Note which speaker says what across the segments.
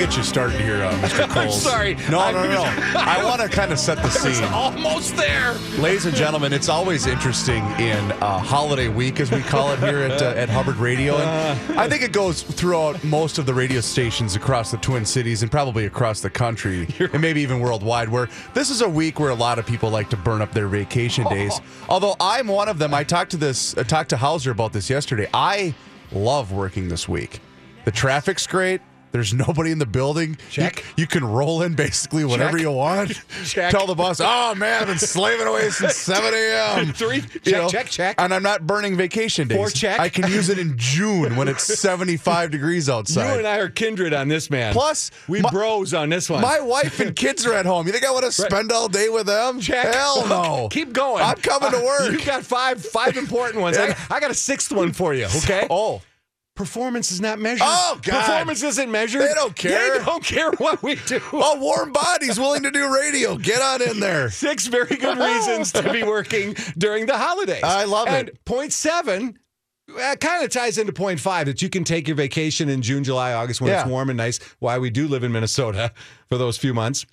Speaker 1: Get you started here, uh, Mr. Kolls.
Speaker 2: I'm sorry.
Speaker 1: No,
Speaker 2: I'm
Speaker 1: no, no, no. I want to kind of set the scene.
Speaker 2: almost there.
Speaker 1: Ladies and gentlemen, it's always interesting in uh, holiday week, as we call it here at, uh, at Hubbard Radio. And I think it goes throughout most of the radio stations across the Twin Cities and probably across the country and maybe even worldwide, where this is a week where a lot of people like to burn up their vacation days. Although I'm one of them. I talked to this, I talked to Hauser about this yesterday. I love working this week. The traffic's great. There's nobody in the building.
Speaker 2: Check.
Speaker 1: You, you can roll in basically whenever
Speaker 2: Check.
Speaker 1: you want.
Speaker 2: Check.
Speaker 1: Tell the boss, oh man, I've been slaving away since 7 a.m.
Speaker 2: Three.
Speaker 1: You
Speaker 2: Check, check, check.
Speaker 1: And I'm not burning vacation days.
Speaker 2: Four, check.
Speaker 1: I can use it in June when it's 75 degrees outside.
Speaker 2: You and I are kindred on this, man.
Speaker 1: Plus,
Speaker 2: we
Speaker 1: my-
Speaker 2: bros on this one.
Speaker 1: My wife and kids are at home. You think I want to spend all day with them?
Speaker 2: Check.
Speaker 1: Hell no.
Speaker 2: Keep going.
Speaker 1: I'm coming to
Speaker 2: Uh,
Speaker 1: work.
Speaker 2: You've got five five important ones. I, I got a sixth one for you. Okay.
Speaker 1: Oh,
Speaker 2: Performance is not measured.
Speaker 1: Oh, God.
Speaker 2: Performance isn't measured.
Speaker 1: They don't care.
Speaker 2: They don't care what we do.
Speaker 1: A warm body's willing to do radio. Get on in there.
Speaker 2: Six very good reasons to be working during the holidays.
Speaker 1: I love
Speaker 2: and
Speaker 1: it.
Speaker 2: point seven uh, kind of ties into point five that you can take your vacation in June, July, August when
Speaker 1: Yeah.
Speaker 2: it's warm and nice. Why we do live in Minnesota for those few months.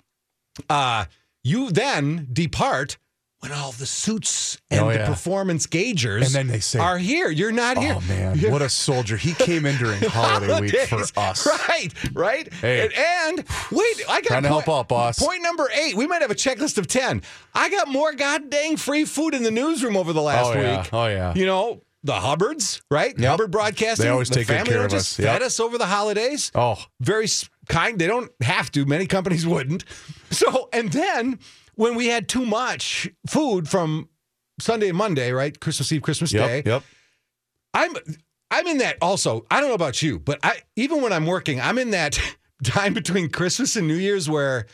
Speaker 2: Uh, you then depart when all the suits oh, and
Speaker 1: Oh,
Speaker 2: the performance gaugers
Speaker 1: And then they say-
Speaker 2: are here. You're not oh, here.
Speaker 1: Oh man, what a soldier! He came in during holiday week for us.
Speaker 2: Right, right.
Speaker 1: Hey.
Speaker 2: And, and wait, I got
Speaker 1: Trying to
Speaker 2: point,
Speaker 1: help out, boss.
Speaker 2: Point number eight. We might have a checklist of ten. I got more god dang free food in the newsroom over the last
Speaker 1: Oh, yeah.
Speaker 2: week.
Speaker 1: Oh, yeah.
Speaker 2: You know the Hubbards, right?
Speaker 1: Yep.
Speaker 2: Hubbard Broadcasting.
Speaker 1: They always
Speaker 2: the
Speaker 1: take good
Speaker 2: family
Speaker 1: care of us. Yep.
Speaker 2: fed us over the holidays.
Speaker 1: Oh,
Speaker 2: Very kind. They don't have to. Many companies wouldn't. So, and then when we had too much food from Sunday and Monday, right? Christmas Eve, Christmas
Speaker 1: yep,
Speaker 2: Day.
Speaker 1: yep.
Speaker 2: I'm I'm in that also. I don't know about you, but I even when I'm working, I'm in that time between Christmas and New Year's where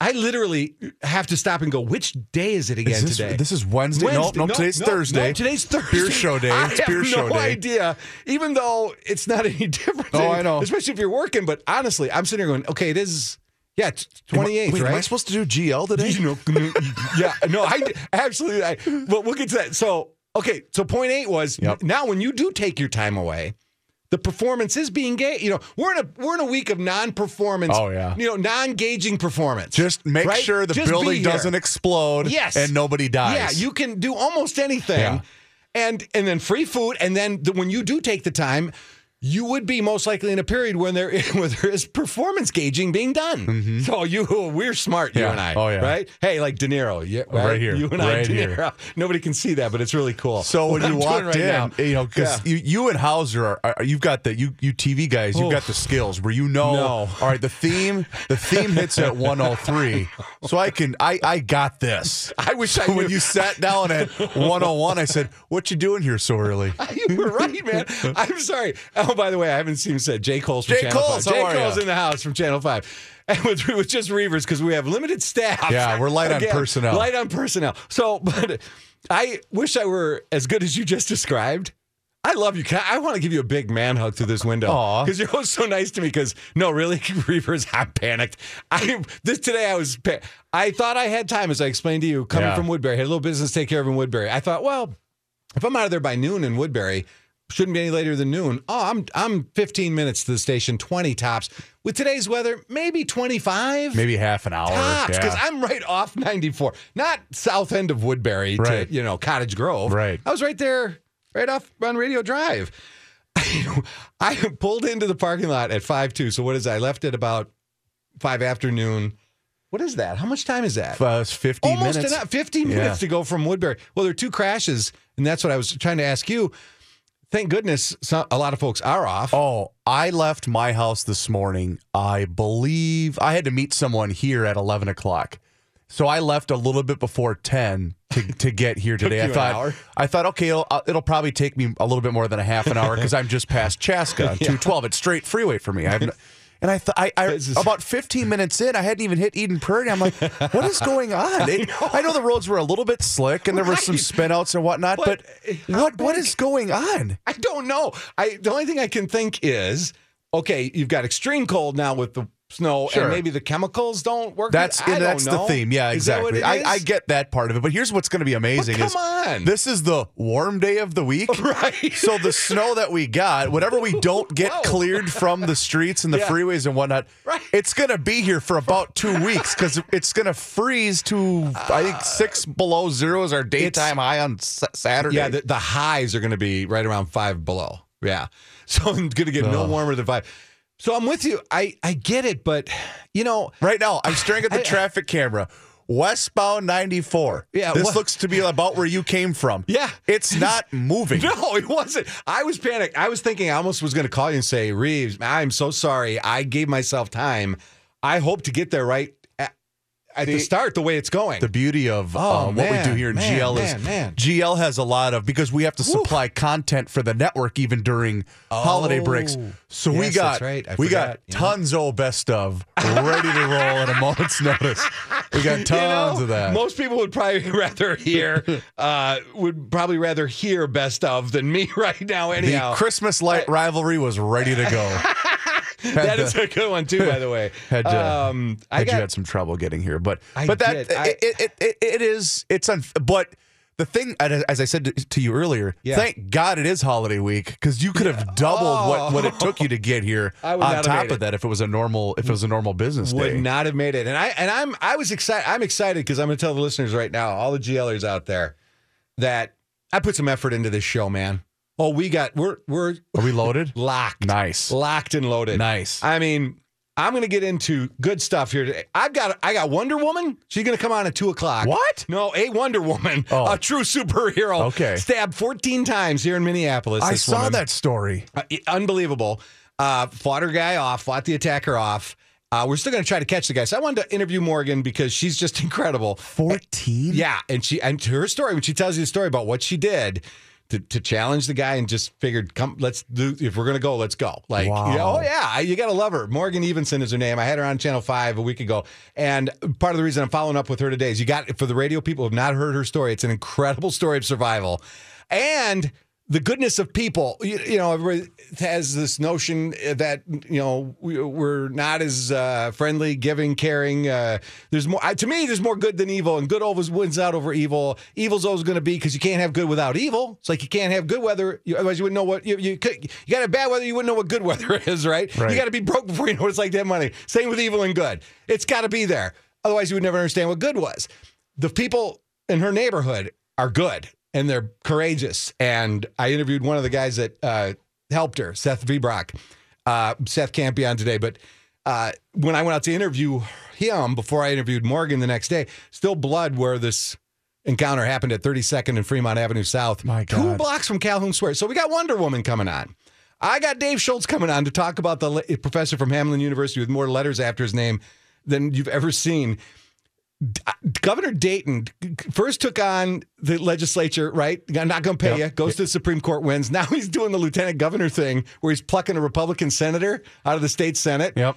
Speaker 2: I literally have to stop and go, which day is it again
Speaker 1: Is this,
Speaker 2: today?
Speaker 1: this is Wednesday.
Speaker 2: Wednesday.
Speaker 1: Nope, nope. today's
Speaker 2: no,
Speaker 1: Thursday.
Speaker 2: No, today's Thursday.
Speaker 1: Beer show day.
Speaker 2: I
Speaker 1: It's
Speaker 2: have
Speaker 1: show
Speaker 2: no
Speaker 1: day.
Speaker 2: idea, even though it's not any different.
Speaker 1: Oh, I know.
Speaker 2: Especially if you're working. But honestly, I'm sitting here going, okay, it is, yeah, it's 28th,
Speaker 1: Wait,
Speaker 2: right?
Speaker 1: am I supposed to do GL today?
Speaker 2: You know, no, yeah, no, I absolutely. I, but we'll get to that. So, okay, so point eight was
Speaker 1: Yep.
Speaker 2: now when you do take your time away, the performance is being gay. You know, we're in a we're in a week of non-performance.
Speaker 1: Oh, yeah.
Speaker 2: you know, non-gauging performance.
Speaker 1: Just make
Speaker 2: right?
Speaker 1: sure the
Speaker 2: Just
Speaker 1: building doesn't explode
Speaker 2: Yes.
Speaker 1: and nobody dies.
Speaker 2: Yeah, you can do almost anything.
Speaker 1: Yeah.
Speaker 2: And and then free food, and then the, when you do take the time, you would be most likely in a period when there where there is performance gauging being done. So you we're smart, you
Speaker 1: Mm-hmm.
Speaker 2: And I.
Speaker 1: Oh, yeah.
Speaker 2: Right? Hey, like De Niro. Yeah,
Speaker 1: Right here.
Speaker 2: You and I,
Speaker 1: Right
Speaker 2: De
Speaker 1: here.
Speaker 2: Nobody can see that, but it's really cool.
Speaker 1: So when you
Speaker 2: I'm
Speaker 1: walked
Speaker 2: right
Speaker 1: in,
Speaker 2: now.
Speaker 1: you know, because
Speaker 2: Yeah.
Speaker 1: you, you and Hauser are, are you've got the you you TV guys, you've got the skills where you know.
Speaker 2: No.
Speaker 1: All right, the theme the theme hits at 103, so I can I I got this.
Speaker 2: I wish I
Speaker 1: So
Speaker 2: knew.
Speaker 1: when you sat down at 101, I said, "What you doing here so early?"
Speaker 2: you were right, man. I'm sorry. Oh, by the way, I haven't seen him said. Jay Kolls from
Speaker 1: Jay
Speaker 2: Channel
Speaker 1: Kolls,
Speaker 2: 5. Jay
Speaker 1: how are ya?
Speaker 2: Kolls in the house from Channel 5. And with, with just Reuvers because we have limited staff.
Speaker 1: Yeah, we're light on personnel.
Speaker 2: Light on personnel. So, but I wish I were as good as you just described. I love you. I, I want to give you a big man hug through this window because you're always so nice to me. Because no, really, Reuvers, I'm panicked. I this today I was. I thought I had time, as I explained to you, coming
Speaker 1: Yeah.
Speaker 2: from Woodbury. Had a little business to take care of in Woodbury. I thought, well, if I'm out of there by noon in Woodbury, shouldn't be any later than noon. Oh, I'm I'm 15 minutes to the station, 20 tops. With today's weather, maybe 25
Speaker 1: Maybe half an hour.
Speaker 2: tops because
Speaker 1: yeah.
Speaker 2: I'm right off 94, not south end of Woodbury
Speaker 1: Right.
Speaker 2: to you know Cottage Grove.
Speaker 1: Right.
Speaker 2: I was right there, right off on Radio Drive. I pulled into the parking lot at five two. So what is that? I left at about five afternoon. What is that? How much time is that?
Speaker 1: Uh, 50
Speaker 2: Almost
Speaker 1: minutes.
Speaker 2: enough. 15
Speaker 1: Yeah.
Speaker 2: minutes to go from Woodbury. Well, there are two crashes, and that's what I was trying to ask you. Thank goodness so, a lot of folks are off.
Speaker 1: Oh, I left my house this morning. I believe I had to meet someone here at 11 o'clock. So I left a little bit before 10 to, to get here today. I thought
Speaker 2: hour?
Speaker 1: I thought okay, it'll, uh, it'll probably take me a little bit more than a half an hour because I'm just past Chaska on 212. It's straight freeway for me. I have and I thought I, I about 15 minutes in, I hadn't even hit Eden Prairie. I'm like, what is going on? It- I, know. the roads were a little bit slick and there were some
Speaker 2: Right.
Speaker 1: spin outs and whatnot,
Speaker 2: But,
Speaker 1: but,
Speaker 2: uh,
Speaker 1: what what is going on?
Speaker 2: I don't know. I the only thing I can think is okay, you've got extreme cold now with the snow,
Speaker 1: Sure.
Speaker 2: and maybe the chemicals don't work.
Speaker 1: That's that's the
Speaker 2: know.
Speaker 1: theme. Yeah,
Speaker 2: Is that what
Speaker 1: exactly. I, I get that part of it, but here's what's going to be amazing:
Speaker 2: come
Speaker 1: is
Speaker 2: on.
Speaker 1: this is the warm day of the week,
Speaker 2: Right.
Speaker 1: So the snow that we got, whatever we don't get cleared from the streets and the
Speaker 2: Yeah.
Speaker 1: freeways and whatnot,
Speaker 2: Right.
Speaker 1: it's going to be here for about two weeks because it's going to freeze to I think uh, six below zero is our daytime high on S- Saturday.
Speaker 2: Yeah, the, the highs are going to be right around five below. Yeah, so I'm going to get no warmer than five. So I'm with you. I I get it, but you know,
Speaker 1: right now, I'm staring at the
Speaker 2: I-
Speaker 1: traffic camera. Westbound 94.
Speaker 2: Yeah,
Speaker 1: this
Speaker 2: what-
Speaker 1: looks to be about where you came from.
Speaker 2: Yeah.
Speaker 1: it's not moving.
Speaker 2: No, it wasn't. I was panicked. I was thinking I almost was going to call you and say, Reeves, I'm so sorry. I gave myself time. I hope to get there right at, the
Speaker 1: The-
Speaker 2: start, the way it's going.
Speaker 1: the beauty of
Speaker 2: Oh,
Speaker 1: uh, what we do here in
Speaker 2: man,
Speaker 1: GL
Speaker 2: man,
Speaker 1: is
Speaker 2: man.
Speaker 1: GL has a lot of because we have to supply content for the network even during holiday breaks.
Speaker 2: Oh,
Speaker 1: So we got
Speaker 2: right.
Speaker 1: We
Speaker 2: forgot,
Speaker 1: got tons of best of ready to roll at a moment's notice. We got
Speaker 2: You
Speaker 1: tons
Speaker 2: know,
Speaker 1: of that.
Speaker 2: Most people would probably rather hear, uh, would probably rather hear best of than me right now. Anyhow,
Speaker 1: the Christmas light rivalry was ready to go.
Speaker 2: That is a good one too, by the way.
Speaker 1: Had, uh,
Speaker 2: um, I
Speaker 1: Had
Speaker 2: got
Speaker 1: you had some trouble getting here, but
Speaker 2: I
Speaker 1: but that.
Speaker 2: I-
Speaker 1: it, it, it, it is it's un, but the thing as I said to- you earlier,
Speaker 2: Yeah.
Speaker 1: thank God it is holiday week because you could have doubled what, what it took you to get here
Speaker 2: I
Speaker 1: on top of that if it was a normal if it was a normal business
Speaker 2: would
Speaker 1: day.
Speaker 2: not have made it. And I and I'm I was excited. I'm excited because I'm going to tell the listeners right now, all the GLers out there, that I put some effort into this show, man. Oh, we got we're we're
Speaker 1: Are we loaded?
Speaker 2: locked,
Speaker 1: Nice.
Speaker 2: locked and loaded.
Speaker 1: Nice.
Speaker 2: I mean, I'm going to get into good stuff here today. I've got I got Wonder Woman. She's going to come on at two o'clock.
Speaker 1: What?
Speaker 2: No, a Wonder Woman,
Speaker 1: Oh.
Speaker 2: a true superhero.
Speaker 1: Okay.
Speaker 2: stabbed 14 times here in Minneapolis.
Speaker 1: I saw
Speaker 2: woman.
Speaker 1: that story.
Speaker 2: Uh, unbelievable. Uh, fought her guy off, fought the attacker off. Uh, we're still going to try to catch the guy. So I wanted to interview Morgan because she's just incredible.
Speaker 1: 14?
Speaker 2: Yeah, and she and her story when she tells you the story about what she did to, to challenge the guy and just figured, come, let's do. If we're going to go, let's go. Like,
Speaker 1: Wow.
Speaker 2: yeah, oh yeah, you got to love her. Morgan Evenson is her name. I had her on Channel Five a week ago, and part of the reason I'm following up with her today is you got for the radio people who have not heard her story. It's an incredible story of survival, and the goodness of people. You, you know, everybody has this notion that you know we, we're not as uh, friendly, giving, caring. Uh, there's more. I, to me, there's more good than evil, and good always wins out over evil. Evil's always going to be because you can't have good without evil. It's like you can't have good weather, you, otherwise you wouldn't know what you you, could, you got a bad weather. You wouldn't know what good weather is, right?
Speaker 1: Right.
Speaker 2: You got to be broke before you know what it's like to have money. Same with evil and good. It's got to be there. Otherwise, you would never understand what good was. The people in her neighborhood are good and they're courageous. And I interviewed one of the guys that uh, helped her, Seth Vbrock. Uh, Seth can't be on today, but uh, when I went out to interview him before I interviewed Morgan the next day, still blood where this encounter happened at 32nd and Fremont Avenue South,
Speaker 1: My
Speaker 2: two blocks from Calhoun Square. So we got Wonder Woman coming on. I got Dave Schultz coming on to talk about the le- professor from Hamline University with more letters after his name than you've ever seen. Governor Dayton first took on the legislature, right? I'm not going to pay
Speaker 1: Yep.
Speaker 2: you. Goes to the Supreme Court, wins. Now he's doing the lieutenant governor thing where he's plucking a Republican senator out of the state Senate.
Speaker 1: Yep.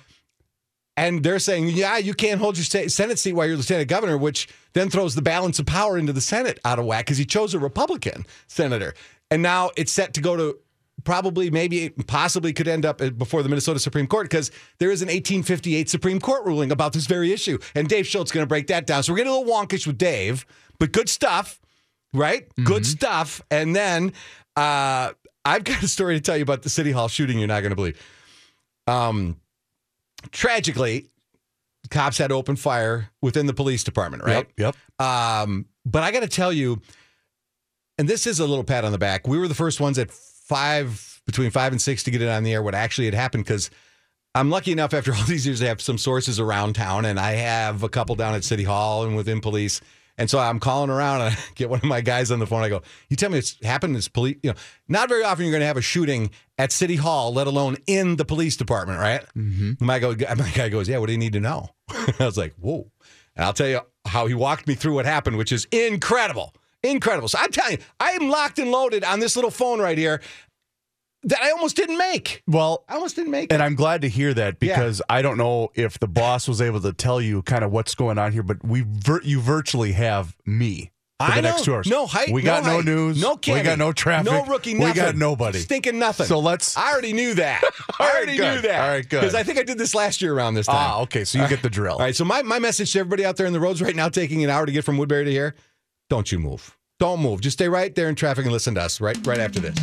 Speaker 2: And they're saying, yeah, you can't hold your Senate seat while you're lieutenant governor, which then throws the balance of power into the Senate out of whack because he chose a Republican senator. And now it's set to go to probably, maybe, possibly could end up before the Minnesota Supreme Court because there is an 1858 Supreme Court ruling about this very issue. And Dave Schultz is going to break that down. So we're getting a little wonkish with Dave, but good stuff, right? Good stuff. And then uh, I've got a story to tell you about the City Hall shooting you're not going to believe. Um, tragically, cops had open fire within the police department, right?
Speaker 1: Yep. Yep.
Speaker 2: Um, but I got to tell you, and this is a little pat on the back. We were the first ones at five, between five and six, to get it on the air. What actually had happened because I'm lucky enough after all these years to have some sources around town, and I have a couple down at City Hall and within police. And so I'm calling around and I get one of my guys on the phone. I go, "You tell me it's happened? It's police. You know, not very often you're going to have a shooting at City Hall, let alone in the police department, right?" Mm-hmm. My go, my guy goes, "Yeah. What do you need to know?" I was like, "Whoa!" And I'll tell you how he walked me through what happened, which is incredible. Incredible. So I'm telling you, I am locked and loaded on this little phone right here that I almost didn't make.
Speaker 1: Well,
Speaker 2: I almost didn't make
Speaker 1: and
Speaker 2: it.
Speaker 1: I'm glad to hear that because I don't know if the boss was able to tell you kind of what's going on here, but we vir- you virtually have me. For the
Speaker 2: I know.
Speaker 1: next two hours.
Speaker 2: No hype.
Speaker 1: We got no,
Speaker 2: hype,
Speaker 1: news.
Speaker 2: No
Speaker 1: We got no traffic.
Speaker 2: No rookie. Nothing.
Speaker 1: We got nobody.
Speaker 2: Stinking nothing.
Speaker 1: So let's-
Speaker 2: I already knew that. I already
Speaker 1: good.
Speaker 2: knew that.
Speaker 1: All right, good.
Speaker 2: Because I think I did this last year around this time.
Speaker 1: Ah, okay. So you get the drill.
Speaker 2: All right. So my, my message to everybody out there in the roads right now, taking an hour to get from Woodbury to here, don't you move. Don't move. Just stay right there in traffic and listen to us right right after this.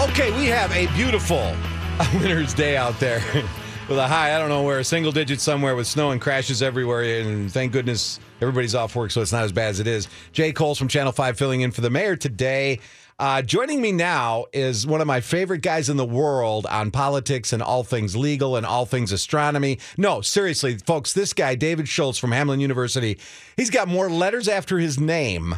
Speaker 2: Okay, we have a beautiful winter's day out there with a high, I don't know where, a single digit somewhere with snow and crashes everywhere. And thank goodness everybody's off work, so it's not as bad as it is. Jay Kolls from Channel 5 filling in for the mayor today. Uh, joining me now is one of my favorite guys in the world on politics and all things legal and all things astronomy. No, seriously, folks, this guy, David Schultz from Hamline University, he's got more letters after his name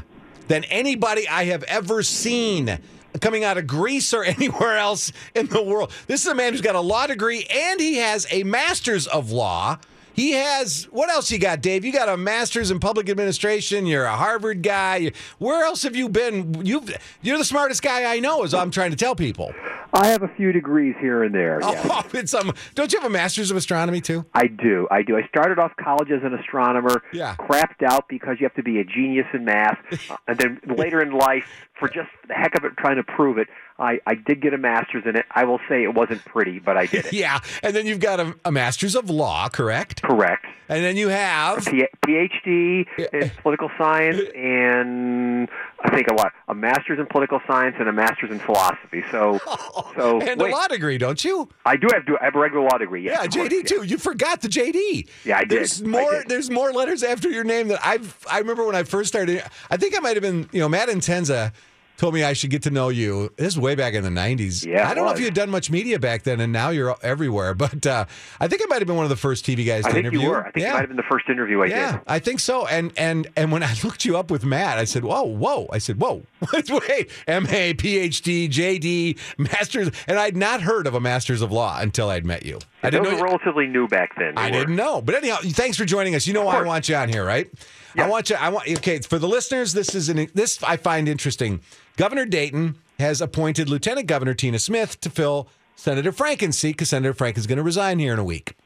Speaker 2: than anybody I have ever seen coming out of Greece or anywhere else in the world. This is a man who's got a law degree and he has a master's of law. He has what else you got, Dave? You got a master's in public administration. You're a Harvard guy. Where else have you been? You've you're the smartest guy I know. Is I'm trying to tell people.
Speaker 3: I have a few degrees here and there.
Speaker 2: Oh, it's um. Don't you have a master's of astronomy too?
Speaker 3: I do. I do. I started off college as an astronomer.
Speaker 2: Yeah.
Speaker 3: Crapped out because you have to be a genius in math, uh, and then later in life, for just the heck of it, trying to prove it, I, I did get a master's in it. I will say it wasn't pretty, but I did it.
Speaker 2: Yeah. And then you've got a, a master's of law, correct?
Speaker 3: Correct.
Speaker 2: And then you have
Speaker 3: P- PhD in political science, and I think a lot, a master's in political science and a master's in philosophy. So, so
Speaker 2: and
Speaker 3: wait,
Speaker 2: a law degree, don't you?
Speaker 3: I do have to. I have a regular law degree. Yes,
Speaker 2: Yeah,
Speaker 3: of course,
Speaker 2: JD too. You forgot the JD.
Speaker 3: Yeah, I did.
Speaker 2: There's
Speaker 3: I
Speaker 2: more.
Speaker 3: did.
Speaker 2: There's more letters after your name that I've. I remember when I first started. I think I might have been. You know, Matt Entenza told me I should get to know you. This is way back in the '90s.
Speaker 3: Yeah,
Speaker 2: I don't know if you had done much media back then, and now you're everywhere. But uh, I think I might have been one of the first TV guys
Speaker 3: I
Speaker 2: to
Speaker 3: think
Speaker 2: interview.
Speaker 3: you were. I think
Speaker 2: yeah.
Speaker 3: you might have been the first interview I
Speaker 2: Yeah,
Speaker 3: did.
Speaker 2: I think so. And and and when I looked you up with Matt, I said, "Whoa, whoa!" I said, "Whoa, wait, M A, PhD, JD, Masters," and I'd not heard of a Masters of Law until I'd met you. I didn't
Speaker 3: Those
Speaker 2: know.
Speaker 3: were relatively new back then.
Speaker 2: I
Speaker 3: were.
Speaker 2: didn't know. But anyhow, thanks for joining us. You know why I want you on here, right? I want you. I want. Okay, for the listeners, this is an this I find interesting. Governor Dayton has appointed Lieutenant Governor Tina Smith to fill Senator Franken's seat because Senator Frank is going to resign here in a week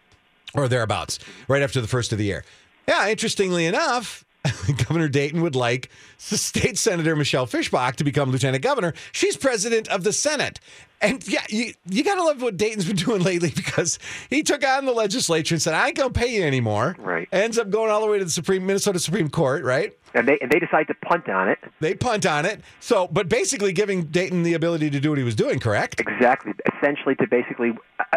Speaker 2: or thereabouts, right after the first of the year. Yeah, interestingly enough, Governor Dayton would like State Senator Michelle Fischbach to become Lieutenant Governor. She's president of the Senate. And yeah, you, you got to love what Dayton's been doing lately because he took on the legislature and said, I ain't going to pay you anymore.
Speaker 3: Right.
Speaker 2: Ends up going all the way to the Supreme Minnesota Supreme Court, right?
Speaker 3: And they and they decide to punt on it.
Speaker 2: They punt on it. So, but basically giving Dayton the ability to do what he was doing, correct?
Speaker 3: Exactly. Essentially, to basically,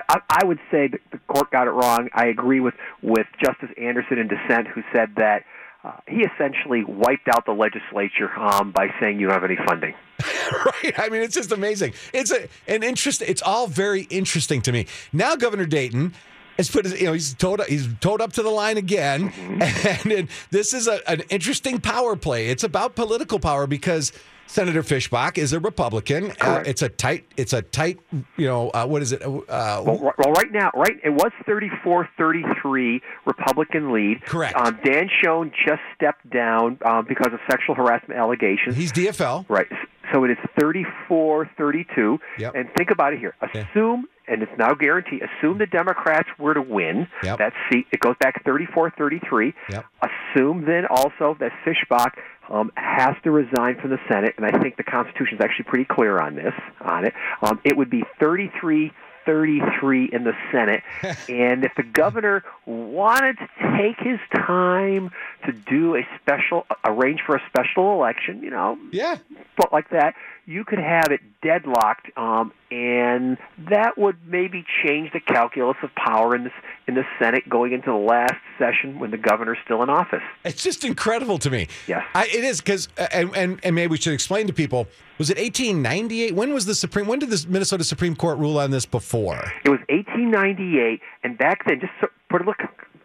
Speaker 3: I, I, would say the court got it wrong. I agree with with Justice Anderson in dissent, who said that uh, he essentially wiped out the legislature um, by saying you don't have any funding.
Speaker 2: right? I mean, it's just amazing. It's a an interest. It's all very interesting to me. Now, Governor Dayton has put his, you know, he's towed he's towed up to the line again, and, and this is a, an interesting power play. It's about political power because. Senator Fischbach is a Republican. Uh, it's a tight. It's a tight. You know uh, what is it? Uh,
Speaker 3: Well, well, right now, right, it was 34-33 Republican lead.
Speaker 2: Correct.
Speaker 3: Um, Dan Schoen just stepped down um, because of sexual harassment allegations.
Speaker 2: he's DFL.
Speaker 3: Right. So it is 34 32.
Speaker 2: Yep.
Speaker 3: And think about it here. Assume, and it's now guaranteed, assume the Democrats were to win
Speaker 2: Yep.
Speaker 3: that seat. It goes back 34 33.
Speaker 2: Yep.
Speaker 3: Assume then also that Fischbach um, has to resign from the Senate, and I think the Constitution is actually pretty clear on this. On it, um, it would be 33 33 in the Senate. and if the governor wanted to take his time to do a special, arrange for a special election, you know,
Speaker 2: Yeah.
Speaker 3: but like that, you could have it deadlocked, um, and that would maybe change the calculus of power in this in the Senate going into the last session when the governor's still in office.
Speaker 2: It's just incredible to me.
Speaker 3: Yes.
Speaker 2: I, it is because, and, and and maybe we should explain to people. Was it 1898? When was the Supreme? When did the Minnesota Supreme Court rule on this? Before?
Speaker 3: It was 1898, and back then, just so, put a look.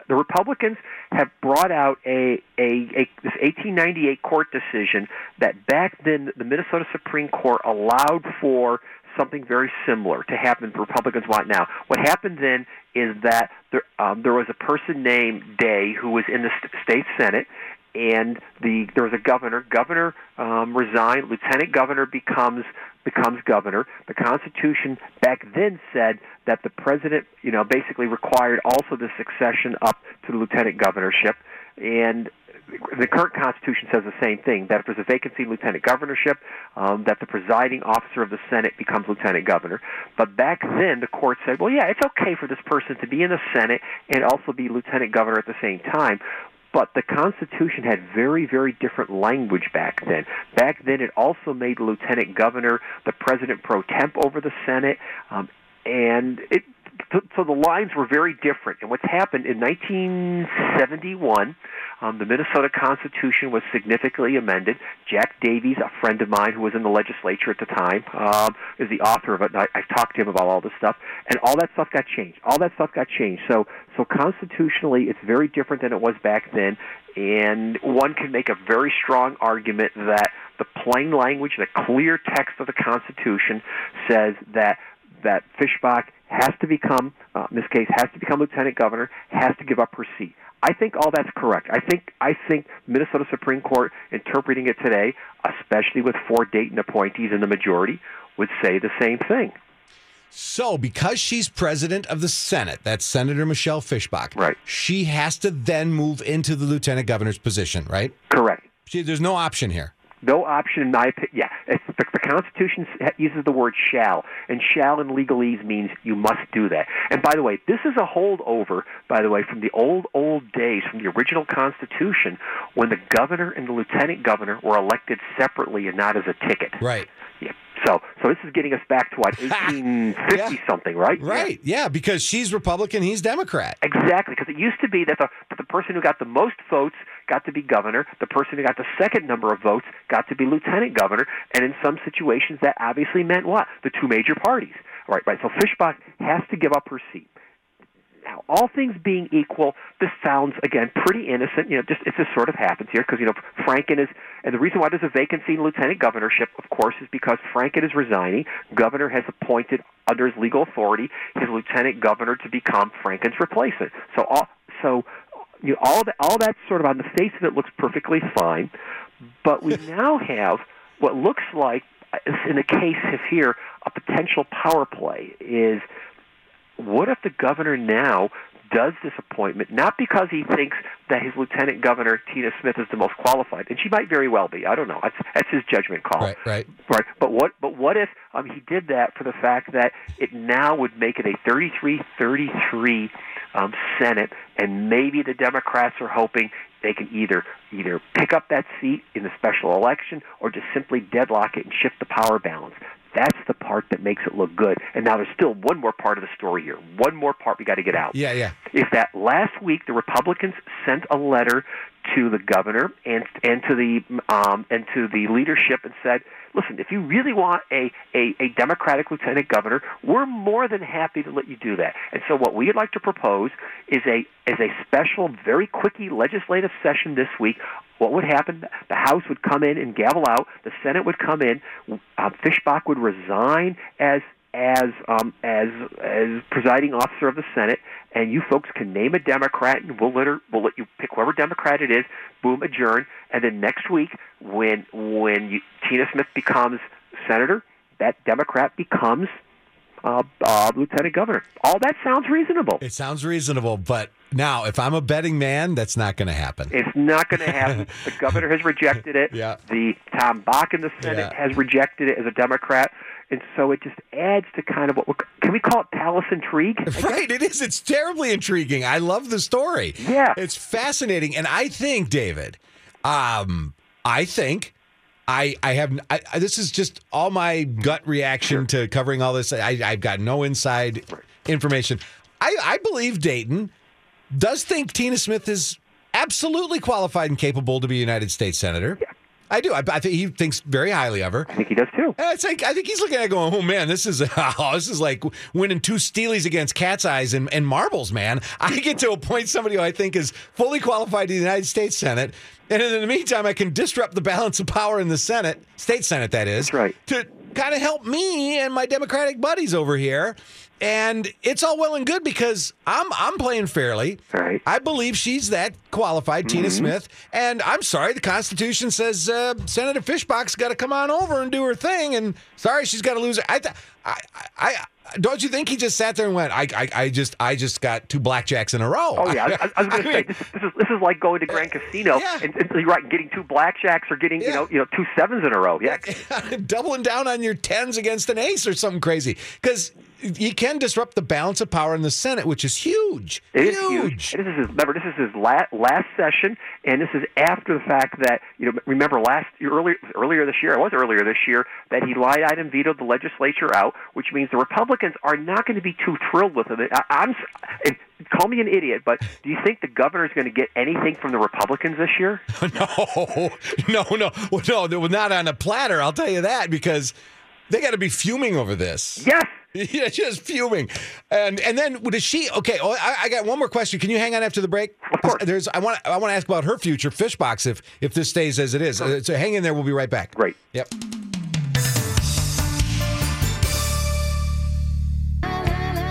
Speaker 3: The Republicans have brought out a, a, a this 1898 court decision that back then the Minnesota Supreme Court allowed for something very similar to happen Republicans want now. What happened then is that there, um, there was a person named Day who was in the st- state senate, and the there was a governor. Governor um, resigned. Lieutenant governor becomes becomes governor. The Constitution back then said that the president, you know, basically required also the succession up to the lieutenant governorship, and the current Constitution says the same thing that if there's a vacancy in lieutenant governorship, um, that the presiding officer of the Senate becomes lieutenant governor. But back then, the court said, well, yeah, it's okay for this person to be in the Senate and also be lieutenant governor at the same time. But the Constitution had very, very different language back then. Back then, it also made lieutenant governor the president pro temp over the Senate, um, and it so the lines were very different. And what's happened in 1971, um, the Minnesota Constitution was significantly amended. Jack Davies, a friend of mine who was in the legislature at the time, um, is the author of it. And I, I talked to him about all this stuff, and all that stuff got changed. All that stuff got changed. So, so constitutionally, it's very different than it was back then. And one can make a very strong argument that the plain language, the clear text of the Constitution says that that Fischbach has to become, uh, in this case, has to become lieutenant governor, has to give up her seat. I think all that's correct. I think I think Minnesota Supreme Court interpreting it today, especially with four Dayton appointees in the majority, would say the same thing.
Speaker 2: So, because she's president of the Senate, that's Senator Michelle Fischbach,
Speaker 3: right?
Speaker 2: She has to then move into the lieutenant governor's position, right?
Speaker 3: Correct.
Speaker 2: She, there's no option here.
Speaker 3: No option, in my opinion. Yeah, the, the Constitution uses the word shall, and shall in legalese means you must do that. And by the way, this is a holdover, by the way, from the old, old days, from the original Constitution, when the governor and the lieutenant governor were elected separately and not as a ticket.
Speaker 2: Right.
Speaker 3: Yeah. So, so this is getting us back to what 1850
Speaker 2: Yeah.
Speaker 3: something, right?
Speaker 2: Right. Yeah. because she's Republican, he's Democrat.
Speaker 3: Exactly, because it used to be that the, that the person who got the most votes got to be governor, the person who got the second number of votes got to be lieutenant governor, and in some situations that obviously meant what? The two major parties. Right, right. So Fischbach has to give up her seat. Now, all things being equal, this sounds again pretty innocent. You know, just it just sort of happens here because you know Franken is, and the reason why there's a vacancy in lieutenant governorship, of course, is because Franken is resigning. Governor has appointed under his legal authority his lieutenant governor to become Franken's replacement. So, all, so you know, all that, all that sort of on the face of it looks perfectly fine, but we now have what looks like, in the case of here, a potential power play is what if the governor now does this appointment not because he thinks that his lieutenant governor Tina Smith is the most qualified, and she might very well be. I don't know. That's that's his judgment call.
Speaker 2: Right, right.
Speaker 3: Right. But what but what if um, he did that for the fact that it now would make it a 33-33 um, Senate, and maybe the Democrats are hoping they can either either pick up that seat in the special election or just simply deadlock it and shift the power balance. That's the part that makes it look good. And now there's still one more part of the story here. One more part we got to get out.
Speaker 2: Yeah, yeah.
Speaker 3: Is that last week the Republicans sent a letter to the governor and and to the um, and to the leadership and said, listen, if you really want a, a, a Democratic lieutenant governor, we're more than happy to let you do that. And so what we'd like to propose is a is a special, very quickie legislative session this week. What would happen? The House would come in and gavel out. The Senate would come in. Uh, Fischbach would resign as as um, as as presiding officer of the Senate, and you folks can name a Democrat, and we'll let her, we'll let you pick whoever Democrat it is. Boom, adjourn, and then next week, when when you, Tina Smith becomes senator, that Democrat becomes uh, uh, lieutenant governor. All that sounds reasonable.
Speaker 2: It sounds reasonable, but now if I'm a betting man, that's not going to happen.
Speaker 3: It's not going to happen. the governor has rejected it.
Speaker 2: Yeah.
Speaker 3: The Tom Bakk in the Senate
Speaker 2: Yeah.
Speaker 3: has rejected it as a Democrat, and so it just adds to kind of what we're, can we call it palace intrigue?
Speaker 2: Right, it is. It's terribly intriguing. I love the story.
Speaker 3: Yeah.
Speaker 2: It's fascinating. And I think, David, um, I think I I have I, this is just all my gut reaction to covering all this. I, I've got no inside information. I, I believe Dayton does think Tina Smith is absolutely qualified and capable to be a United States Senator. I do. I, I think he thinks very highly of her.
Speaker 3: I think he does too.
Speaker 2: And it's like I think he's looking at it going, oh man, this is oh, this is like winning two Steelies against Cat's Eyes and, and marbles, man. I get to appoint somebody who I think is fully qualified to the United States Senate, and in the meantime, I can disrupt the balance of power in the Senate, state Senate, that is,
Speaker 3: That's right.
Speaker 2: to kind of help me and my Democratic buddies over here. And it's all well and good because I'm I'm playing fairly.
Speaker 3: Right.
Speaker 2: I believe she's that qualified, Tina
Speaker 3: Mm-hmm.
Speaker 2: Smith. And I'm sorry, the Constitution says uh, Senator Fischbach's got to come on over and do her thing. And sorry, she's got to lose her. I, th- I, I, I, don't you think he just sat there and went, I, I, I just, I just got two blackjacks in a row.
Speaker 3: Oh yeah, I, I was going to say
Speaker 2: mean,
Speaker 3: this, this is this is like going to Grand uh, Casino
Speaker 2: Yeah.
Speaker 3: and, and you're right, getting two blackjacks or getting
Speaker 2: Yeah.
Speaker 3: you know you know two sevens in a row. Yeah,
Speaker 2: doubling down on your tens against an ace or something crazy because you can disrupt the balance of power in the Senate, which is huge.
Speaker 3: It is huge. And This is his, remember this is his last, last session, and this is after the fact that you know remember last earlier earlier this year. It was earlier this year that he lied item vetoed the legislature out, which means the Republicans are not going to be too thrilled with him. I, I'm and call me an idiot, but do you think the governor is going to get anything from the Republicans this year?
Speaker 2: No, no, no, well, no, no, not on a platter. I'll tell you that because they got to be fuming over this.
Speaker 3: Yes.
Speaker 2: Yeah, just fuming, and and then does she? Okay, oh, I, I got one more question. Can you hang on after the break?
Speaker 3: Of course.
Speaker 2: There's I want I want to ask about her future Fischbach if if this stays as it is. Uh, So hang in there. We'll be right back.
Speaker 3: Great.
Speaker 2: Yep.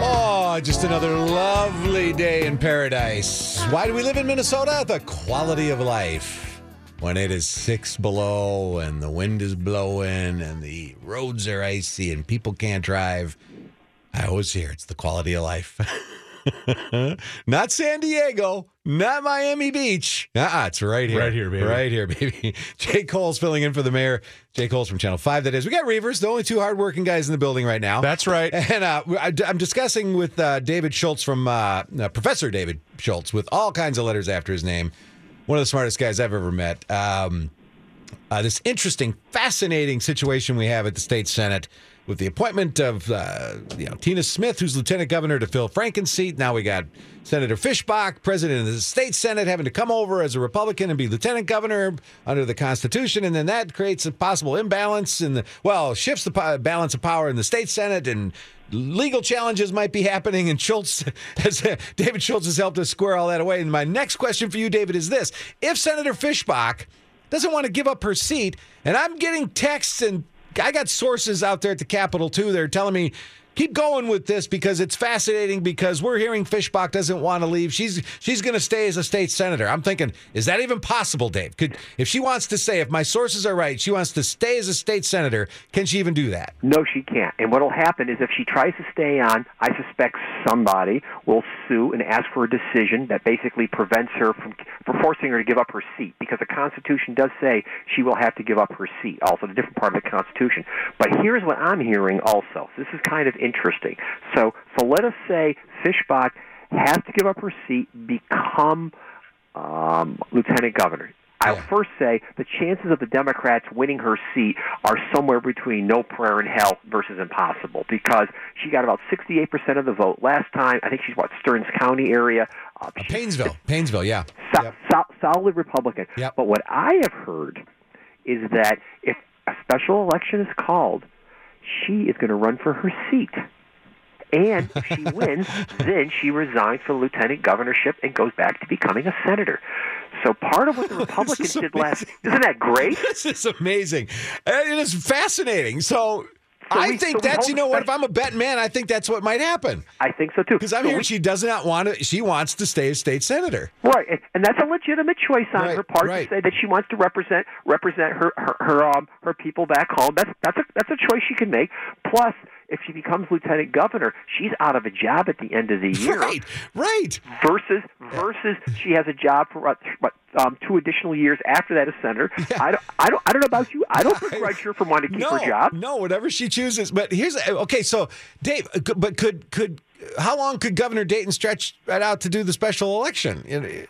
Speaker 2: Oh, just another lovely day in paradise. Why do we live in Minnesota? The quality of life. When it is six below and the wind is blowing and the roads are icy and people can't drive, I always hear it's the quality of life. not San Diego, not Miami Beach. Uh-uh, it's right here.
Speaker 1: Right here, baby.
Speaker 2: Right here, baby. Jay Kolls filling in for the mayor. Jay Kolls from Channel 5, that is. We got Reuvers, the only two hardworking guys in the building right now.
Speaker 1: That's right.
Speaker 2: And uh, I- I'm discussing with uh, David Schultz from uh, uh, Professor David Schultz with all kinds of letters after his name. One of the smartest guys I've ever met. Um, uh, this interesting, fascinating situation we have at the state senate with the appointment of uh, you know Tina Smith, who's lieutenant governor to fill Franken's seat. Now we got Senator Fischbach, president of the state senate, having to come over as a Republican and be lieutenant governor under the Constitution, and then that creates a possible imbalance the well shifts the po- balance of power in the state senate and. Legal challenges might be happening, and Schultz, has, David Schultz has helped us square all that away. And my next question for you, David, is this: If Senator Fischbach doesn't want to give up her seat. And I'm getting texts and I got sources out there at the Capitol too. They're telling me keep going with this because it's fascinating because we're hearing Fischbach doesn't want to leave. She's she's going to stay as a state senator. I'm thinking, is that even possible, Dave? Could if she wants to say if my sources are right, she wants to stay as a state senator, can she even do that?
Speaker 3: No, she can't. And what will happen is if she tries to stay on, I suspect somebody will sue and ask for a decision that basically prevents her from, from forcing her to give up her seat because the Constitution does say she will have to give up her seat, also, the different part of the Constitution. But here's what I'm hearing also. This is kind of interesting. So, so let us say Fischbach has to give up her seat, become um, lieutenant governor. I'll
Speaker 2: Yeah.
Speaker 3: first say the chances of the Democrats winning her seat are somewhere between no prayer in hell versus impossible because she got about 68% of the vote last time. I think she's what Stearns County area. Uh, she's
Speaker 2: Paynesville, Paynesville, yeah.
Speaker 3: so,
Speaker 2: Yep.
Speaker 3: so, solid Republican.
Speaker 2: Yep.
Speaker 3: But what I have heard is that if a special election is called, she is going to run for her seat. And if she wins, then she resigns from lieutenant governorship and goes back to becoming a senator. So part of what the Republicans did last isn't that great?
Speaker 2: This is amazing. Uh, It is fascinating. So,
Speaker 3: So
Speaker 2: I
Speaker 3: we-
Speaker 2: think
Speaker 3: so
Speaker 2: that's you know what if I'm a betting man, I think that's what might happen.
Speaker 3: I think so too.
Speaker 2: Because I'm
Speaker 3: So
Speaker 2: hearing
Speaker 3: we-
Speaker 2: she does not want to. She wants to stay a state senator.
Speaker 3: Right, and, and that's a legitimate choice on
Speaker 2: Right,
Speaker 3: her part
Speaker 2: right.
Speaker 3: to say that she wants to represent represent her her her, um, her people back home. That's that's a that's a choice she can make. Plus, if she becomes lieutenant governor, she's out of a job at the end of the year.
Speaker 2: Right, right.
Speaker 3: Versus versus she has a job for what, what um, two additional years after that as senator. Yeah. I don't I don't I don't know about you. I don't begrudge her from wanting to keep
Speaker 2: no,
Speaker 3: her job.
Speaker 2: no, whatever she chooses. But here's okay. So, Dave, uh, but could could how long could Governor Dayton stretch that out to do the special election?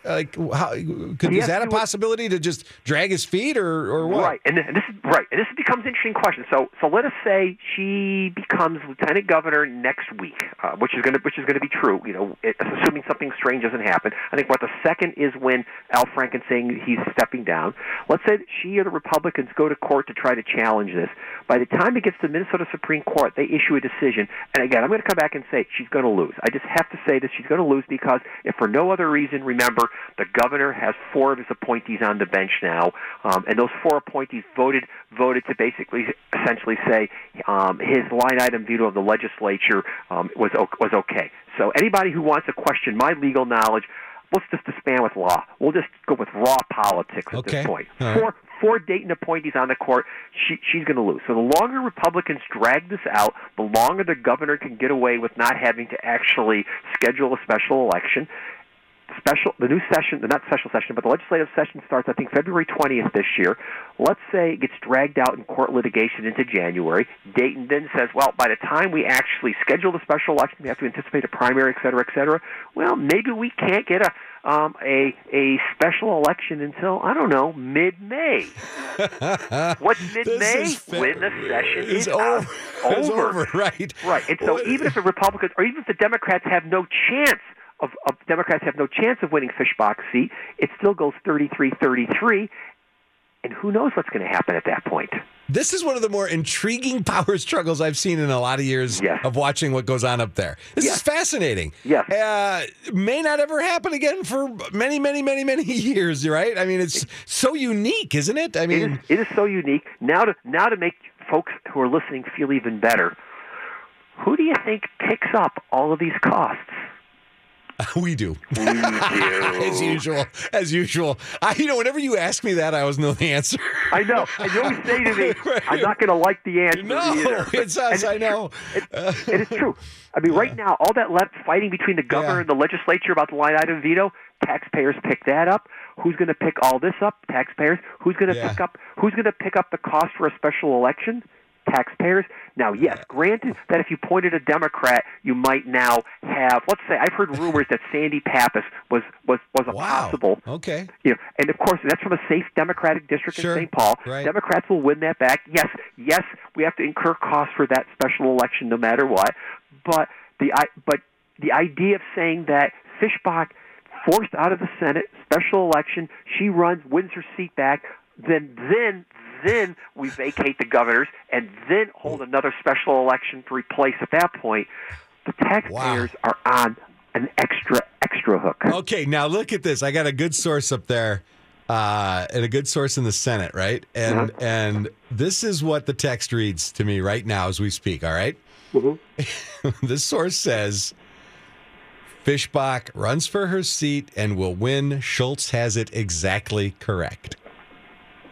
Speaker 2: Like, how could is that a possibility to just drag his feet, or or what?
Speaker 3: Right, and, th- and this is right, and this becomes an interesting question. So, so let us say she becomes lieutenant governor next week, uh, which is going to which is going to be true. You know, it, assuming something strange doesn't happen. I think what the second is when Al Franken saying he's stepping down. Let's say that she or the Republicans go to court to try to challenge this. By the time it gets to the Minnesota Supreme Court, they issue a decision. And again, I'm going to come back and say she's going to lose. I just have to say that she's going to lose because, if for no other reason, remember the governor has four of his appointees on the bench now, um, and those four appointees voted voted to basically essentially say um, his line item veto of the legislature um, was was okay. So anybody who wants to question my legal knowledge. Let's just disband with law. We'll just go with raw politics at
Speaker 2: Okay.
Speaker 3: this point.
Speaker 2: All right.
Speaker 3: Four four Dayton appointees on the court, she, she's going to lose. So the longer Republicans drag this out, the longer the governor can get away with not having to actually schedule a special election. Special, the new session, the not special session, but the legislative session starts, I think, February 20th this year. Let's say it gets dragged out in court litigation into January. Dayton then says, well, by the time we actually schedule the special election, we have to anticipate a primary, et cetera, et cetera. Well, maybe we can't get a um, a a special election until I don't know mid May. What's mid May? When the session
Speaker 2: is
Speaker 3: is
Speaker 2: over.
Speaker 3: over.
Speaker 2: over, right?
Speaker 3: Right. And so even if the Republicans or even if the Democrats have no chance of, of Democrats have no chance of winning Fischbach's seat, it still goes 33-33 and who knows what's going to happen at that point.
Speaker 2: This is one of the more intriguing power struggles I've seen in a lot of years
Speaker 3: Yes.
Speaker 2: of watching what goes on up there. This
Speaker 3: Yes.
Speaker 2: is fascinating.
Speaker 3: Yes.
Speaker 2: Uh, may not ever happen again for many, many, many, many years, right? I mean, it's so unique, isn't it? I mean,
Speaker 3: is, it is so unique. Now to now to make folks who are listening feel even better. Who do you think picks up all of these costs?
Speaker 2: we do.
Speaker 3: We do.
Speaker 2: as usual. As usual. I, you know, whenever you ask me that, I always know the answer.
Speaker 3: I know. And you always say to me, I'm not going to like the answer
Speaker 2: No,
Speaker 3: either.
Speaker 2: it's us,
Speaker 3: it's
Speaker 2: I know.
Speaker 3: It, it is true. I mean, right now, all that left fighting between the governor
Speaker 2: Yeah.
Speaker 3: and the legislature about the line item veto, taxpayers pick that up. Who's going to pick all this up? Taxpayers. Who's going to
Speaker 2: Yeah.
Speaker 3: pick up? Who's going to pick up the cost for a special election? Taxpayers. Now, yes, granted that if you pointed a Democrat, you might now have. Let's say I've heard rumors that Sandy Pappas was was was a
Speaker 2: Wow.
Speaker 3: possible
Speaker 2: Okay.
Speaker 3: you know, and of course that's from a safe Democratic district
Speaker 2: Sure.
Speaker 3: in St. Paul.
Speaker 2: Right.
Speaker 3: Democrats will win that back. Yes, yes, we have to incur costs for that special election no matter what. But the I but the idea of saying that Fischbach forced out of the Senate special election, she runs, wins her seat back, then then then we vacate the governors and then hold another special election to replace at that point. The taxpayers are on an extra extra hook.
Speaker 2: Okay, now look at this. I got a good source up there, uh, and a good source in the Senate, right? And
Speaker 3: Uh-huh.
Speaker 2: and this is what the text reads to me right now as we speak. All right?
Speaker 3: Mm-hmm.
Speaker 2: this source says Fischbach runs for her seat and will win. Schultz has it exactly correct.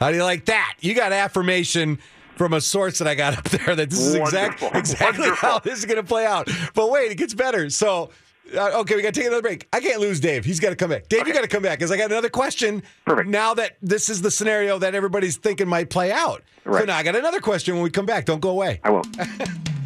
Speaker 2: How do you like that? You got affirmation from a source that I got up there that this is exact,
Speaker 3: Wonderful.
Speaker 2: exactly how this is going to play out. But wait, it gets better. So, uh, okay, we got to take another break. I can't lose Dave. He's got to come back. Dave, you got to come back because I got another question.
Speaker 3: Perfect.
Speaker 2: Now that this is the scenario that everybody's thinking might play out.
Speaker 3: Right.
Speaker 2: So now I got another question when we come back. Don't go away.
Speaker 3: I won't.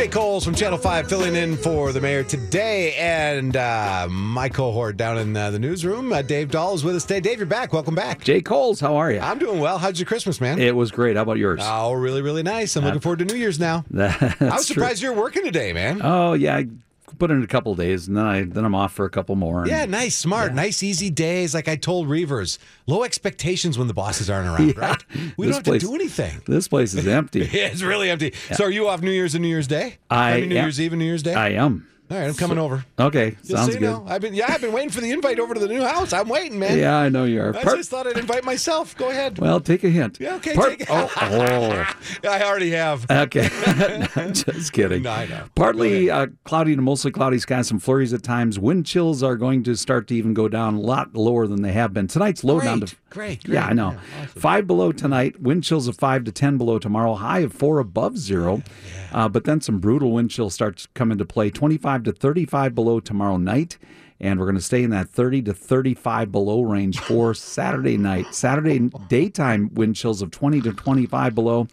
Speaker 2: Jay Kolls from Channel 5 filling in for the mayor today. And uh, my cohort down in uh, the newsroom, uh, Dave Dahl, is with us today. Dave, you're back. Welcome back.
Speaker 4: Jay Kolls, how are you?
Speaker 2: I'm doing well. How's your Christmas, man?
Speaker 4: It was great. How about yours?
Speaker 2: oh, really, really nice. I'm looking forward to New Year's now. I was
Speaker 4: true.
Speaker 2: surprised you're working today, man.
Speaker 4: Oh yeah, I put in a couple days, and then I then I'm off for a couple more. and-
Speaker 2: yeah, nice, smart, nice, easy days. Like I told Reuvers, low expectations when the bosses aren't around,
Speaker 4: Yeah.
Speaker 2: right? We
Speaker 4: This
Speaker 2: don't have to do anything.
Speaker 4: This place is empty.
Speaker 2: Yeah, it's really empty. So are you off New Year's and New Year's Day?
Speaker 4: I
Speaker 2: mean, New
Speaker 4: am-
Speaker 2: Year's Eve and New Year's Day?
Speaker 4: I am.
Speaker 2: All right, I'm coming over.
Speaker 4: Okay,
Speaker 2: Just
Speaker 4: sounds
Speaker 2: so
Speaker 4: good.
Speaker 2: know, I've been yeah, I've been waiting for the invite over to the new house. I'm waiting, man.
Speaker 4: Yeah, I know you are.
Speaker 2: I
Speaker 4: Part-
Speaker 2: just thought I'd invite myself. Go ahead.
Speaker 4: well, take a hint.
Speaker 2: Yeah, okay,
Speaker 4: Part-
Speaker 2: take
Speaker 4: oh, oh.
Speaker 2: I already have.
Speaker 4: Okay, just kidding.
Speaker 2: No, I know.
Speaker 4: Partly uh, cloudy to mostly cloudy skies, some flurries at times. Wind chills are going to start to even go down a lot lower than they have been. Tonight's low down to
Speaker 2: Great, great,
Speaker 4: Yeah, I know. Five below tonight. Wind chills of five to ten below tomorrow. High of four above zero. Uh, but then some brutal wind chills start to come into play. Twenty-five to thirty-five below tomorrow night. And we're going to stay in that 30 to 35 below range for Saturday night. Saturday daytime wind chills of 20 to 25 below.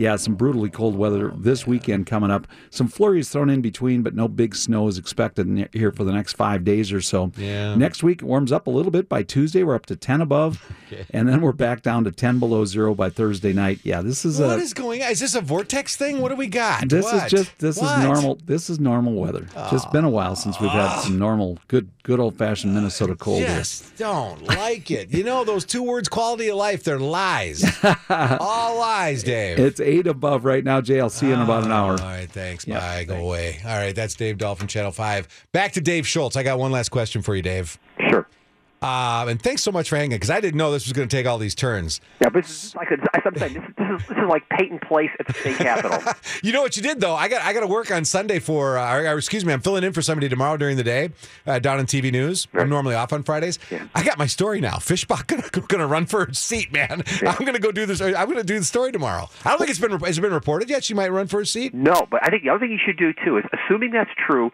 Speaker 4: Yeah, some brutally cold weather this weekend coming up. Some flurries thrown in between, but no big snow is expected here for the next five days or so.
Speaker 2: Yeah.
Speaker 4: Next week it warms up a little bit. By Tuesday, we're up to 10 above, and then we're back down to 10 below zero by Thursday night. Yeah, this is
Speaker 2: What
Speaker 4: a.
Speaker 2: is going on? Is this a vortex thing? What do we got?
Speaker 4: this
Speaker 2: What?
Speaker 4: is just this
Speaker 2: What?
Speaker 4: is normal. This is normal weather. Just been a while since we've had some normal, good, good old fashioned Minnesota cold. here.
Speaker 2: Just don't like it. You know those two words, quality of life. They're lies. All lies, Dave.
Speaker 4: It's eight above right now. Jay, I'll see you in about an hour.
Speaker 2: All right, thanks.
Speaker 4: Yeah,
Speaker 2: Bye. Go away. All right, that's Dave Dolphin, Channel 5. Back to Dave Schultz. I got one last question for you, Dave. Um, and thanks so much for hanging because I didn't know this was going to take all these turns.
Speaker 3: Yeah, but this is like a, I'm saying, this is, this is this is like Peyton Place at the state capitol.
Speaker 2: You know what you did though? I got I got to work on Sunday for. Uh, or, excuse me, I'm filling in for somebody tomorrow during the day uh, down in TV News. I'm normally off on Fridays. I got my story now. Fischbach gonna, gonna run for her seat, man. I'm gonna go do this. I'm gonna do the story tomorrow. I don't think it's been has it been reported yet. She might run for a seat.
Speaker 3: No, but I think the other thing you should do too is, assuming that's true,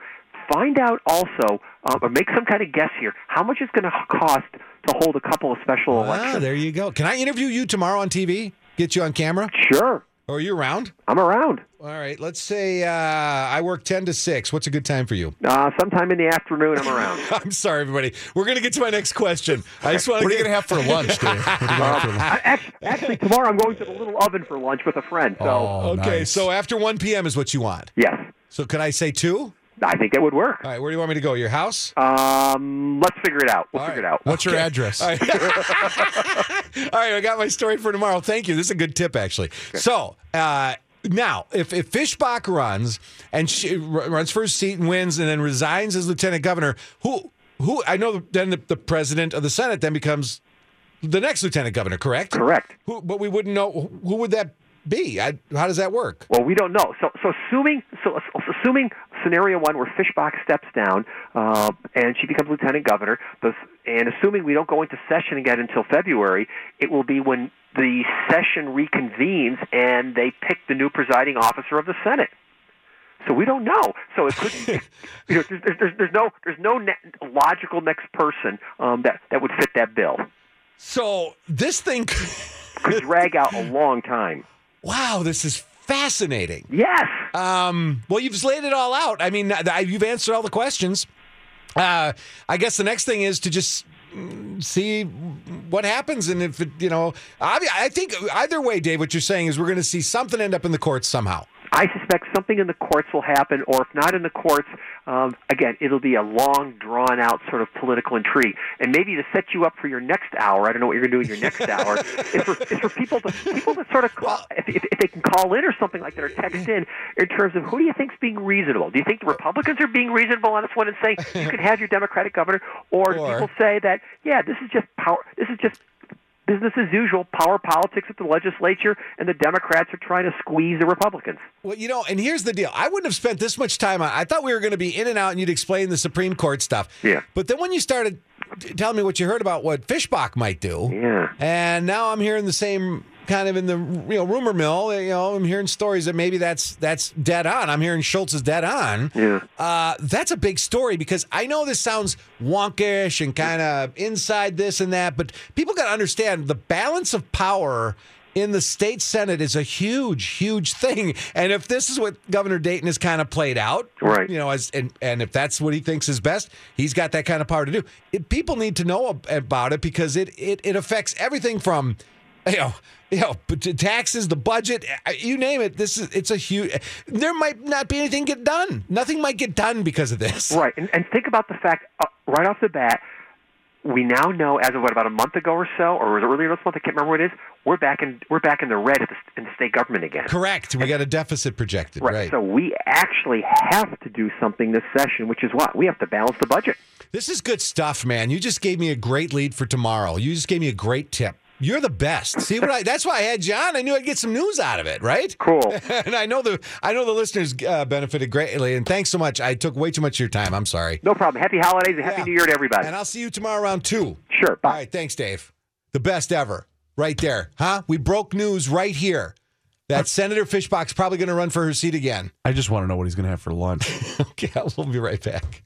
Speaker 3: find out also um, or make some kind of guess here. How much is going to cost to hold a couple of special
Speaker 2: Ah,
Speaker 3: elections?
Speaker 2: there you go. Can I interview you tomorrow on TV? Get you on camera?
Speaker 3: Sure,
Speaker 2: Or are you around?
Speaker 3: I'm around.
Speaker 2: All right. Let's say uh, I work ten to six. What's a good time for you?
Speaker 3: Uh, sometime in the afternoon, I'm around.
Speaker 2: I'm sorry, everybody. We're gonna get to my next question. I just want
Speaker 1: What
Speaker 2: to
Speaker 1: are you going to have for lunch, Dave? What are you gonna have for lunch?
Speaker 3: Actually, actually, tomorrow I'm going to the little oven for lunch with a friend. So
Speaker 1: Oh,
Speaker 2: Okay,
Speaker 1: nice.
Speaker 2: so after 1 p.m. is what you want.
Speaker 3: yes,
Speaker 2: So could I say two?
Speaker 3: I think that would work.
Speaker 2: All right, where do you want me to go? Your house?
Speaker 3: Um, let's figure it out. We'll
Speaker 2: All
Speaker 3: figure
Speaker 2: right.
Speaker 3: it out.
Speaker 1: What's your address?
Speaker 2: All right. All right, I got my story for tomorrow. Thank you. This is a good tip, actually. So, uh, now, if, if Fischbach runs and she runs for seat and wins and then resigns as lieutenant governor, who, who I know then the, the president of the Senate then becomes the next lieutenant governor, correct?
Speaker 3: Correct.
Speaker 2: Who, but we wouldn't know who who would that be. I, how does that work?
Speaker 3: Well, we don't know. So, so assuming, so assuming scenario one where Fischbach steps down uh, and she becomes lieutenant governor, and assuming we don't go into session again until February, it will be when the session reconvenes and they pick the new presiding officer of the Senate. So we don't know. So it could, you know, there's, there's, there's no, there's no ne- logical next person um, that that would fit that bill.
Speaker 2: So this thing,
Speaker 3: Could drag out a long time.
Speaker 2: Wow, this is fascinating.
Speaker 3: Yes.
Speaker 2: Um, well, you've laid it all out. I mean, you've answered all the questions. Uh, I guess the next thing is to just see what happens, and if it, you know, I, I think either way, Dave, what you're saying is we're going to see something end up in the courts somehow.
Speaker 3: I suspect something in the courts will happen, or if not in the courts, um, again, it'll be a long, drawn out sort of political intrigue. And maybe to set you up for your next hour, I don't know what you're going to do in your next hour, is for, is for people to people to sort of call, if, if, if they can call in or something like that, or text in, in terms of who do you think's being reasonable? Do you think the Republicans are being reasonable on this one and saying you can have your Democratic governor, or do
Speaker 2: Or-
Speaker 3: people say that yeah, this is just power, this is just business as usual, power politics at the legislature, and the Democrats are trying to squeeze the Republicans.
Speaker 2: Well, you know, and here's the deal. I wouldn't have spent this much time on. I thought we were going to be in and out, and you'd explain the Supreme Court stuff.
Speaker 3: Yeah.
Speaker 2: But then when you started telling me what you heard about what Fischbach might do,
Speaker 3: Yeah.
Speaker 2: and now I'm hearing the same kind of in the you know rumor mill. You know, I'm hearing stories that maybe that's that's dead on. I'm hearing Schultz is dead on.
Speaker 3: Yeah.
Speaker 2: Uh, that's a big story because I know this sounds wonkish and kind of inside this and that, but people got to understand the balance of power in the state senate is a huge, huge thing. And if this is what Governor Dayton has kind of played out,
Speaker 3: Right.
Speaker 2: You know, as and and if that's what he thinks is best, he's got that kind of power to do. It, people need to know about it because it it it affects everything from you know, you know, taxes, the budget, uh, you name it. This is it's a huge. There might not be anything get done. Nothing might get done because of this.
Speaker 3: Right, and, and think about the fact uh, right off the bat, we now know as of what about a month ago or so, or was it earlier this month? I can't remember what it is. We're back in we're back in the red at the, in the state government again.
Speaker 2: Correct. We got a deficit projected. Right.
Speaker 3: So we actually have to do something this session, which is what we have to balance the budget.
Speaker 2: This is good stuff, man. You just gave me a great lead for tomorrow. You just gave me a great tip. You're the best. See what I? That's why I had John. I knew I'd get some news out of it, right?
Speaker 3: Cool.
Speaker 2: and I know the I know the listeners uh, benefited greatly. And thanks so much. I took way too much of your time. I'm sorry.
Speaker 3: No problem. Happy holidays and happy
Speaker 2: Yeah.
Speaker 3: New Year to everybody.
Speaker 2: And I'll see you tomorrow around two.
Speaker 3: sure. Bye.
Speaker 2: All right. Thanks, Dave. The best ever, right there, huh? We broke news right here that Senator Fischbach's probably going to run for her seat again.
Speaker 1: I just want to know what he's going to have for lunch.
Speaker 2: Okay, we'll be right back.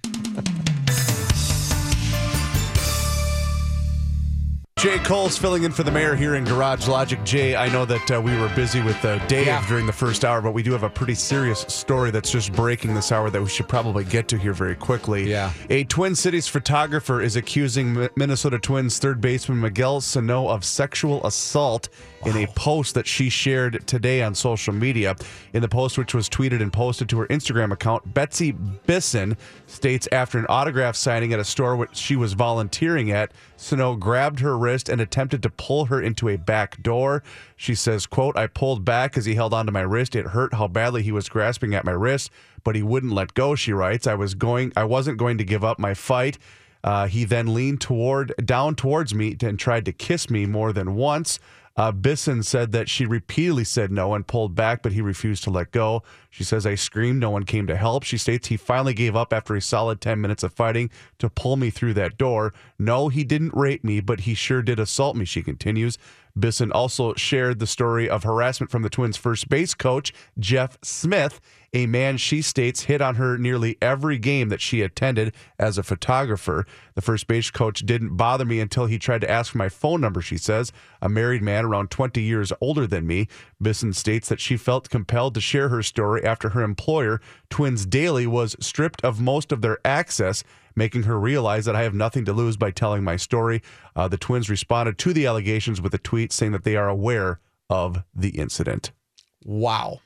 Speaker 1: Jay Kolls filling in for the mayor here in Garage Logic. Jay, I know that uh, we were busy with uh, Dave
Speaker 2: Yeah.
Speaker 1: during the first hour, but we do have a pretty serious story that's just breaking this hour that we should probably get to here very quickly.
Speaker 2: Yeah.
Speaker 1: A Twin Cities photographer is accusing Mi- Minnesota Twins third baseman Miguel Sano of sexual assault in a post that she shared today on social media. In the post, which was tweeted and posted to her Instagram account, Betsy Bisson states after an autograph signing at a store which she was volunteering at, Sano grabbed her wrist and attempted to pull her into a back door. She says, quote, I pulled back as he held onto my wrist. It hurt how badly he was grasping at my wrist, but he wouldn't let go, she writes. I was going I wasn't going to give up my fight. Uh, he then leaned toward down towards me and tried to kiss me more than once. Uh, Bisson said that she repeatedly said no and pulled back, but he refused to let go. She says, I screamed. No one came to help. She states he finally gave up after a solid 10 minutes of fighting to pull me through that door. No, he didn't rape me, but he sure did assault me, she continues. Bisson also shared the story of harassment from the Twins' first base coach, Jeff Smith, a man she states hit on her nearly every game that she attended as a photographer. The first base coach didn't bother me until he tried to ask for my phone number, she says. A married man around 20 years older than me. Bisson states that she felt compelled to share her story after her employer, Twins Daily, was stripped of most of their access making her realize that I have nothing to lose by telling my story. Uh, the twins responded to the allegations with a tweet saying that they are aware of the incident.
Speaker 2: Wow.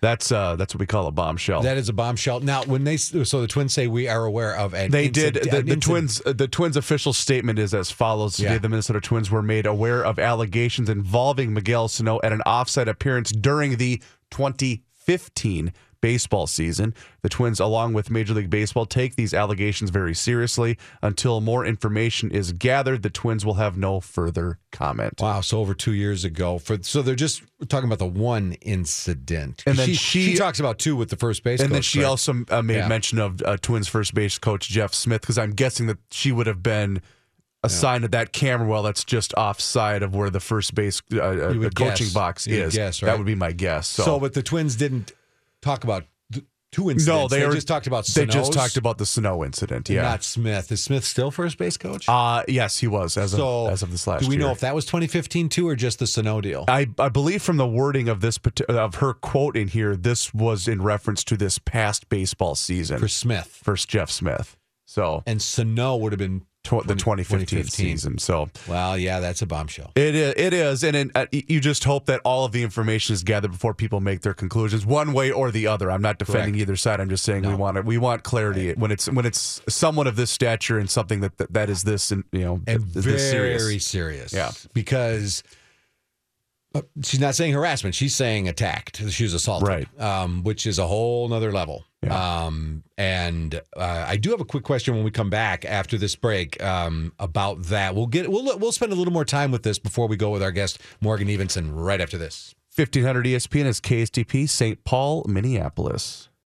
Speaker 1: That's uh, that's what we call a bombshell.
Speaker 2: That is a bombshell. Now, when they so the twins say we are aware of an
Speaker 1: they
Speaker 2: inci-
Speaker 1: did. The, the twins. uh, The twins' official statement is as follows: Today,
Speaker 2: Yeah.
Speaker 1: the Minnesota Twins were made aware of allegations involving Miguel Sano at an offside appearance during the 2015 baseball season. The Twins, along with Major League Baseball, take these allegations very seriously. Until more information is gathered, the Twins will have no further comment.
Speaker 2: Wow, so over two years ago. For so they're just talking about the one incident,
Speaker 1: And then
Speaker 2: she,
Speaker 1: she-
Speaker 2: talks about two with the first base.
Speaker 1: And then she
Speaker 2: correct?
Speaker 1: also uh, made
Speaker 2: Yeah.
Speaker 1: mention of uh, Twins first base coach Jeff Smith because I'm guessing that she would have been assigned to that camera well that's just offside of where the first base uh, uh, coaching
Speaker 2: guess.
Speaker 1: box
Speaker 2: You
Speaker 1: is.
Speaker 2: guess,
Speaker 1: That would be my guess. So,
Speaker 2: So, but the twins didn't talk about two incidents.
Speaker 1: no, they, were,
Speaker 2: just talked about.
Speaker 1: they just talked about the Sano incident. Yeah.
Speaker 2: not Smith. Is Smith still first base coach?
Speaker 1: uh yes, he was as
Speaker 2: so
Speaker 1: of as of this last
Speaker 2: do we
Speaker 1: year.
Speaker 2: know if that was 2015 too, or just the Sano deal?
Speaker 1: I, I believe from the wording of this of her quote in here, this was in reference to this past baseball season
Speaker 2: for Smith
Speaker 1: first Jeff Smith. So
Speaker 2: and Sano would have been.
Speaker 1: Tw- the 2015,
Speaker 2: 2015.
Speaker 1: season. So
Speaker 2: Well, yeah, that's a bombshell.
Speaker 1: It is, it is, and it, uh, you just hope that all of the information is gathered before people make their conclusions, one way or the other. I'm not defending
Speaker 2: Correct.
Speaker 1: either side. I'm just saying we want it. We want clarity when it's when it's someone of this stature and something that that, that is this and you know
Speaker 2: and very
Speaker 1: serious.
Speaker 2: serious.
Speaker 1: Yeah.
Speaker 2: because she's not saying harassment; she's saying attacked. She was assaulted,
Speaker 1: Right.
Speaker 2: Um, which is a whole nother level.
Speaker 1: Yeah.
Speaker 2: Um, and uh, I do have a quick question when we come back after this break um, about that. We'll get we'll we'll spend a little more time with this before we go with our guest Morgan Evenson right after this.
Speaker 1: 1500 ESPN is KSTP St. Paul, Minneapolis.